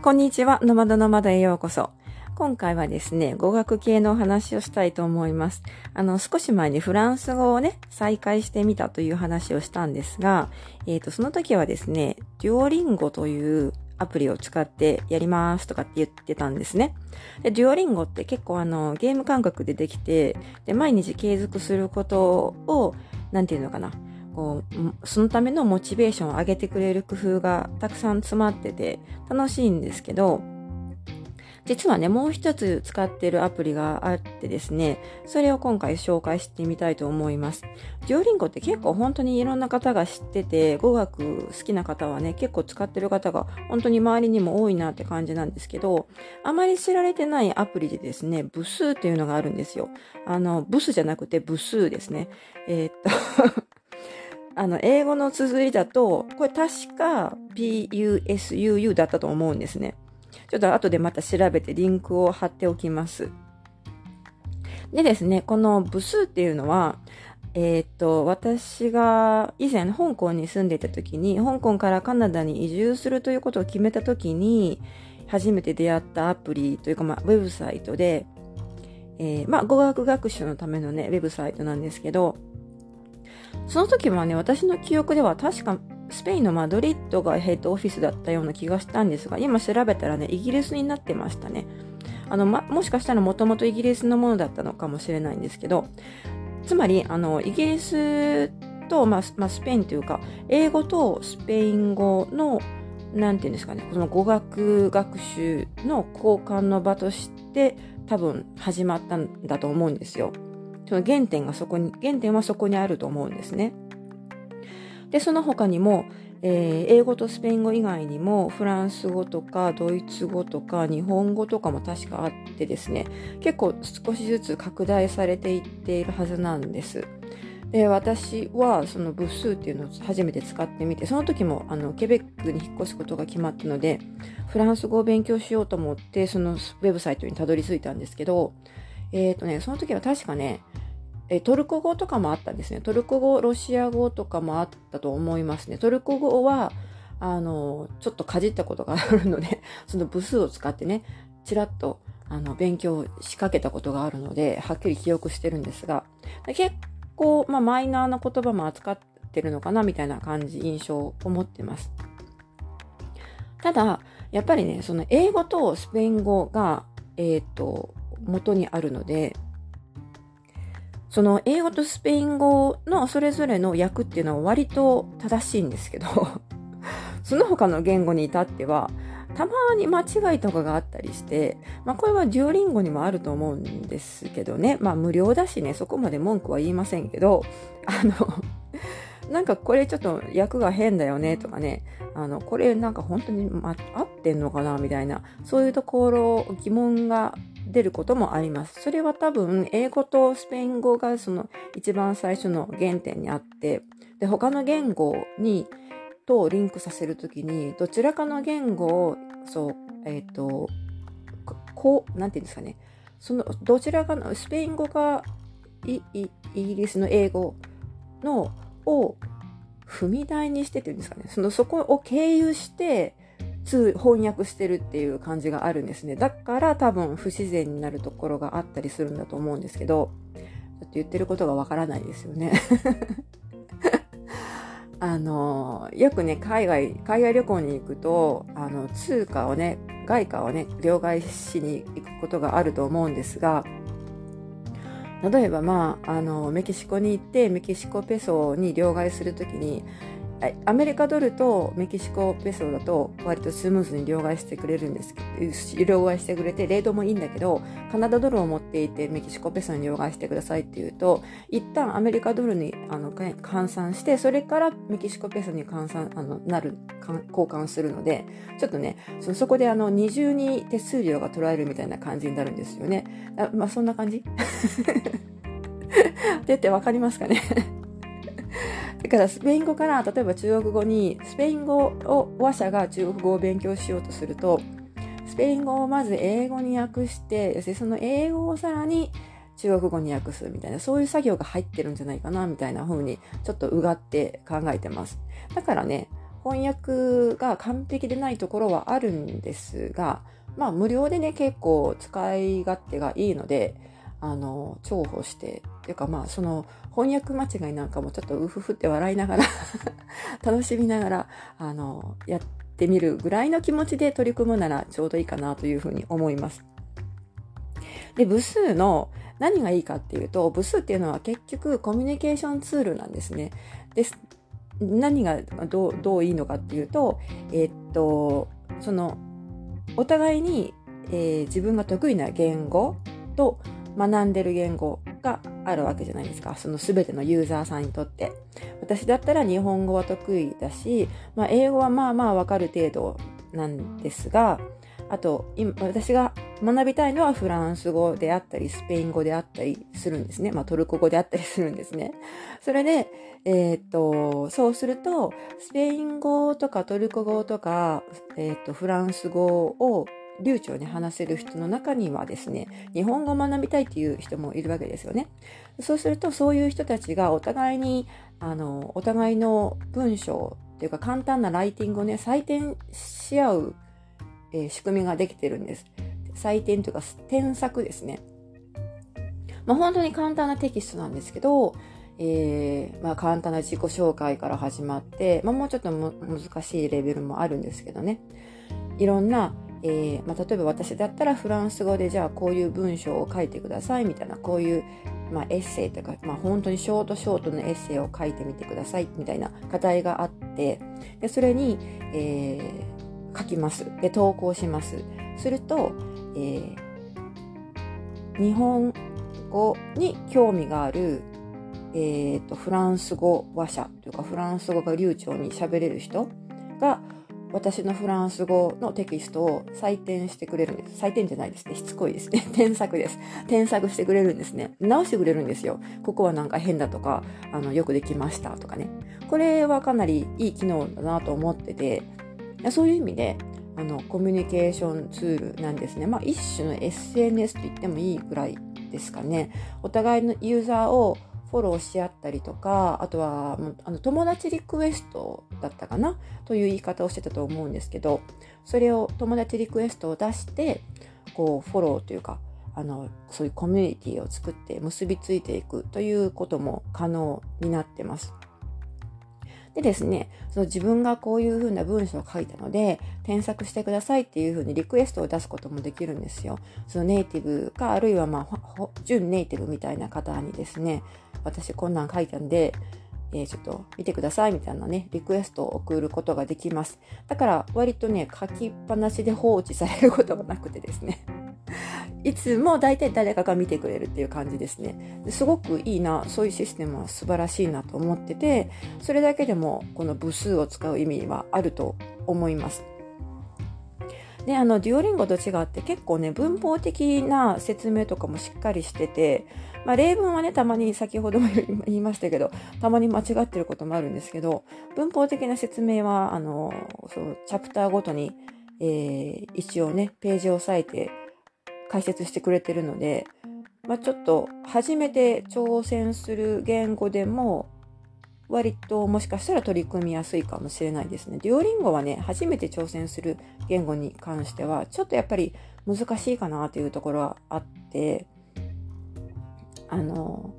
こんにちは、ノマドノマドへようこそ。今回はですね、語学系のお話をしたいと思います。あの、少し前にフランス語をね、再開してみたという話をしたんですが、えっ、ー、と、その時はですね、デュオリンゴというアプリを使ってやりますとかって言ってたんですね。で、デュオリンゴって結構あの、ゲーム感覚でできて、で、毎日継続することを、なんていうのかな、こう、そのためのモチベーションを上げてくれる工夫がたくさん詰まってて楽しいんですけど、実はね、もう一つ使ってるアプリがあってですね、それを今回紹介してみたいと思います。デュオリンゴって結構本当にいろんな方が知ってて、語学好きな方はね、結構使ってる方が本当に周りにも多いなって感じなんですけど、あまり知られてないアプリでですね、部数っていうのがあるんですよ。あの、ブスじゃなくて部数ですね。えー、っとあの、英語の綴りだと、これ確か PUSUU だったと思うんですね。ちょっと後でまた調べてリンクを貼っておきます。でですね、この部数っていうのは、えー、っと、私が以前香港に住んでいた時に、香港からカナダに移住するということを決めた時に、初めて出会ったアプリというか、まあ、ウェブサイトで、えー、まあ、語学学習のためのね、ウェブサイトなんですけど、その時はね、私の記憶では確かスペインのマドリッドがヘッドオフィスだったような気がしたんですが、今調べたらね、イギリスになってましたね。あの、ま、もしかしたらもともとイギリスのものだったのかもしれないんですけど、つまり、あの、イギリスと、まあ、まあ、スペインというか、英語とスペイン語の、なんていうんですかね、この語学学習の交換の場として多分始まったんだと思うんですよ。その原点がそこに、原点はそこにあると思うんですね。で、その他にも、えー、英語とスペイン語以外にもフランス語とかドイツ語とか日本語とかも確かあってですね結構少しずつ拡大されていっているはずなんです。で私はその部数っていうのを初めて使ってみてその時もあのケベックに引っ越すことが決まったのでフランス語を勉強しようと思ってそのウェブサイトにたどり着いたんですけどえっ、ー、とねその時は確かねえトルコ語とかもあったんですね。トルコ語、ロシア語とかもあったと思いますね。トルコ語は、あの、ちょっとかじったことがあるので、その部数を使ってね、ちらっと、あの、勉強しかけたことがあるので、はっきり記憶してるんですが、結構、まあ、マイナーな言葉も扱ってるのかな、みたいな感じ、印象を持ってます。ただ、やっぱりね、その英語とスペイン語が、えっ、ー、と、元にあるので、その英語とスペイン語のそれぞれの訳っていうのは割と正しいんですけど その他の言語に至ってはたまに間違いとかがあったりして、まあこれはデュオリンゴにもあると思うんですけどね。まあ無料だしね、そこまで文句は言いませんけど、あのなんかこれちょっと役が変だよねとかね、あの、これなんか本当に、ま、合ってんのかなみたいな、そういうところ疑問が出ることもあります。それは多分、英語とスペイン語がその一番最初の原点にあって、で、他の言語に、とリンクさせるときに、どちらかの言語を、そう、えっ、ー、と、こう、なんていうんですかね。その、どちらかの、スペイン語がイイギリスの英語の、を踏み台にしてっていうんですかね。その、そこを経由して、通翻訳してるっていう感じがあるんですね。だから多分不自然になるところがあったりするんだと思うんですけど、ちょっと言ってることがわからないですよね。あの、よくね、海外、海外旅行に行くと、あの、通貨をね、外貨をね、両替しに行くことがあると思うんですが、例えばまあ、あの、メキシコに行って、メキシコペソに両替するときに、アメリカドルとメキシコペソだと割とスムーズに両替してくれるんです両替してくれてレートもいいんだけどカナダドルを持っていてメキシコペソに両替してくださいっていうと一旦アメリカドルにあの換算してそれからメキシコペソに換算あのなる交換するのでちょっとねそそこであの二重に手数料が取られるみたいな感じになるんですよね。あまあそんな感じ？って言ってわかりますかね？だからスペイン語から例えば中国語にスペイン語を話者が中国語を勉強しようとするとスペイン語をまず英語に訳してその英語をさらに中国語に訳すみたいなそういう作業が入ってるんじゃないかなみたいな風にちょっとうがって考えてます。だからね翻訳が完璧でないところはあるんですが、まあ無料でね、結構使い勝手がいいので、あの、重宝して、っていうかまあその翻訳間違いなんかもちょっとうふふって笑いながら 楽しみながら、あの、やってみるぐらいの気持ちで取り組むならちょうどいいかなというふうに思います。で、部数の何がいいかっていうと、部数っていうのは結局コミュニケーションツールなんですね。です。何がどうどういいのかっていうと、えー、っと、その、お互いに、えー、自分が得意な言語と学んでる言語があるわけじゃないですか。その全てのユーザーさんにとって。私だったら日本語は得意だし、まあ、英語はまあまあわかる程度なんですが、あと、今、私が学びたいのはフランス語であったり、スペイン語であったりするんですね。まあ、トルコ語であったりするんですね。それで、えー、っと、そうすると、スペイン語とかトルコ語とか、えー、っと、フランス語を流暢に話せる人の中にはですね、日本語を学びたいっていう人もいるわけですよね。そうすると、そういう人たちがお互いに、あの、お互いの文章っていうか簡単なライティングをね、採点し合うえー、仕組みができてるんです。採点というか添削ですね。まあ、本当に簡単なテキストなんですけど、えー、まあ、簡単な自己紹介から始まって、まあ、もうちょっと難しいレベルもあるんですけどね。いろんな、えー、まあ、例えば私だったらフランス語でじゃあこういう文章を書いてくださいみたいな、こういう、まあ、エッセイとか、まあ、本当にショートショートのエッセイを書いてみてくださいみたいな課題があって、でそれに、えー書きます。で、投稿します。すると、えー、日本語に興味がある、えーと、フランス語話者というかフランス語が流暢に喋れる人が私のフランス語のテキストを採点してくれるんです。採点じゃないですね。しつこいですね。添削です。添削してくれるんですね。直してくれるんですよ。ここはなんか変だとか、あの、よくできましたとかね。これはかなりいい機能だなと思ってて、そういう意味であのコミュニケーションツールなんですね。まあ一種の SNS と言ってもいいぐらいですかね。お互いのユーザーをフォローし合ったりとか、あとはあの友達リクエストだったかな？という言い方をしてたと思うんですけど、それを友達リクエストを出して、こうフォローというか、あの、そういうコミュニティを作って結びついていくということも可能になってます。でですね、その自分がこういう風な文章を書いたので、添削してくださいっていう風にリクエストを出すこともできるんですよ。そのネイティブか、あるいはまあ、準ネイティブみたいな方にですね、私こんなん書いたんで、えー、ちょっと見てくださいみたいなね、リクエストを送ることができます。だから割とね、書きっぱなしで放置されることがなくてですね。いつも大体誰かが見てくれるっていう感じですね。すごくいいな、そういうシステムは素晴らしいなと思ってて、それだけでもこの部数を使う意味はあると思います。で、あの、デュオリンゴと違って結構ね、文法的な説明とかもしっかりしてて、まあ、例文はね、たまに先ほども言いましたけど、たまに間違ってることもあるんですけど、文法的な説明は、あの、そう、チャプターごとに、えー、一応ね、ページを押さえて解説してくれてるので、まあ、ちょっと初めて挑戦する言語でも割ともしかしたら取り組みやすいかもしれないですね。デュオリンゴはね、初めて挑戦する言語に関しては、ちょっとやっぱり難しいかなというところはあって、あの、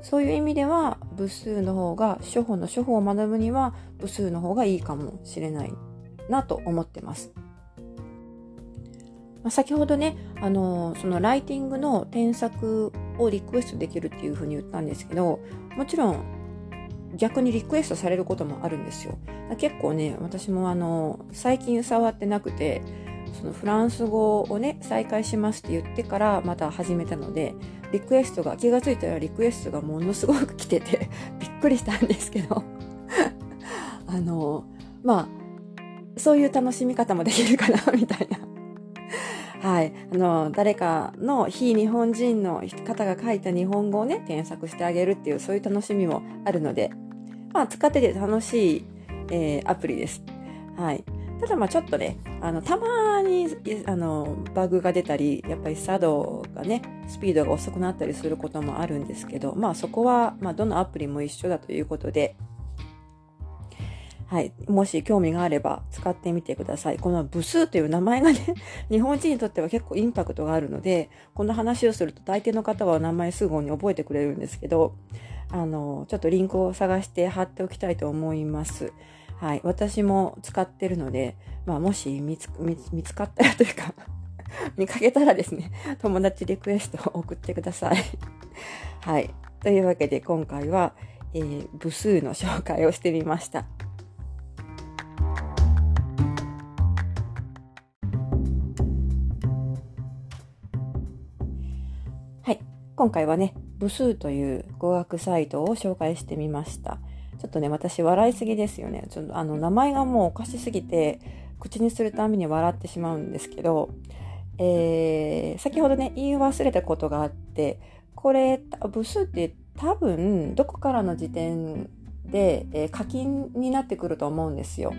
そういう意味では部数の方が、初歩の初歩を学ぶには部数の方がいいかもしれないなと思ってます。まあ、先ほどね、あのそのライティングの添削をリクエストできるっていうふうに言ったんですけど、もちろん逆にリクエストされることもあるんですよ。結構ね、私もあの、最近触ってなくて、そのフランス語をね、再開しますって言ってからまた始めたので、リクエストが、気がついたらリクエストがものすごく来てて びっくりしたんですけど あの、まあ、そういう楽しみ方もできるかな、みたいなはい。あの、誰かの非日本人の方が書いた日本語をね、添削してあげるっていう、そういう楽しみもあるので、まあ、使ってて楽しい、えー、アプリです。はい。ただまあちょっとね、あの、たまに、あの、バグが出たり、やっぱり作動がね、スピードが遅くなったりすることもあるんですけど、まあそこは、まあどのアプリも一緒だということで、はい。もし興味があれば使ってみてください。この部数という名前がね、日本人にとっては結構インパクトがあるので、この話をすると大抵の方は名前すぐに覚えてくれるんですけど、あの、ちょっとリンクを探して貼っておきたいと思います。はい。私も使ってるので、まあ、もし見つ見つかったらというか 見かけたらですね、友達リクエストを送ってください。はい。というわけで今回は、えー、部数の紹介をしてみました。今回はね、部数という語学サイトを紹介してみました。ちょっとね、私笑いすぎですよね。ちょっとあの、名前がもうおかしすぎて、口にするたびに笑ってしまうんですけど、えー、先ほどね、言い忘れたことがあって、これ、部数って多分、どこからの時点で、えー、課金になってくると思うんですよ。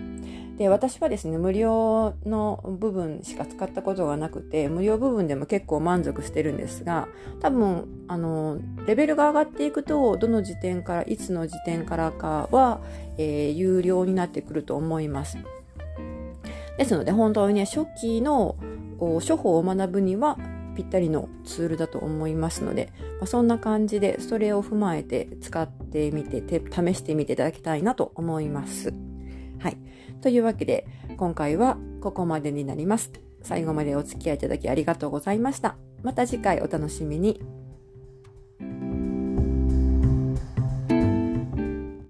で、私はですね、無料の部分しか使ったことがなくて、無料部分でも結構満足してるんですが、多分、あの、レベルが上がっていくと、どの時点から、いつの時点からかは、えー、有料になってくると思います。ですので、本当にね、初期の処方を学ぶには、ぴったりのツールだと思いますので、まあ、そんな感じでそれを踏まえて使ってみて試してみていただきたいなと思います。はい。というわけで今回はここまでになります。最後までお付き合いいただきありがとうございました。また次回お楽しみに。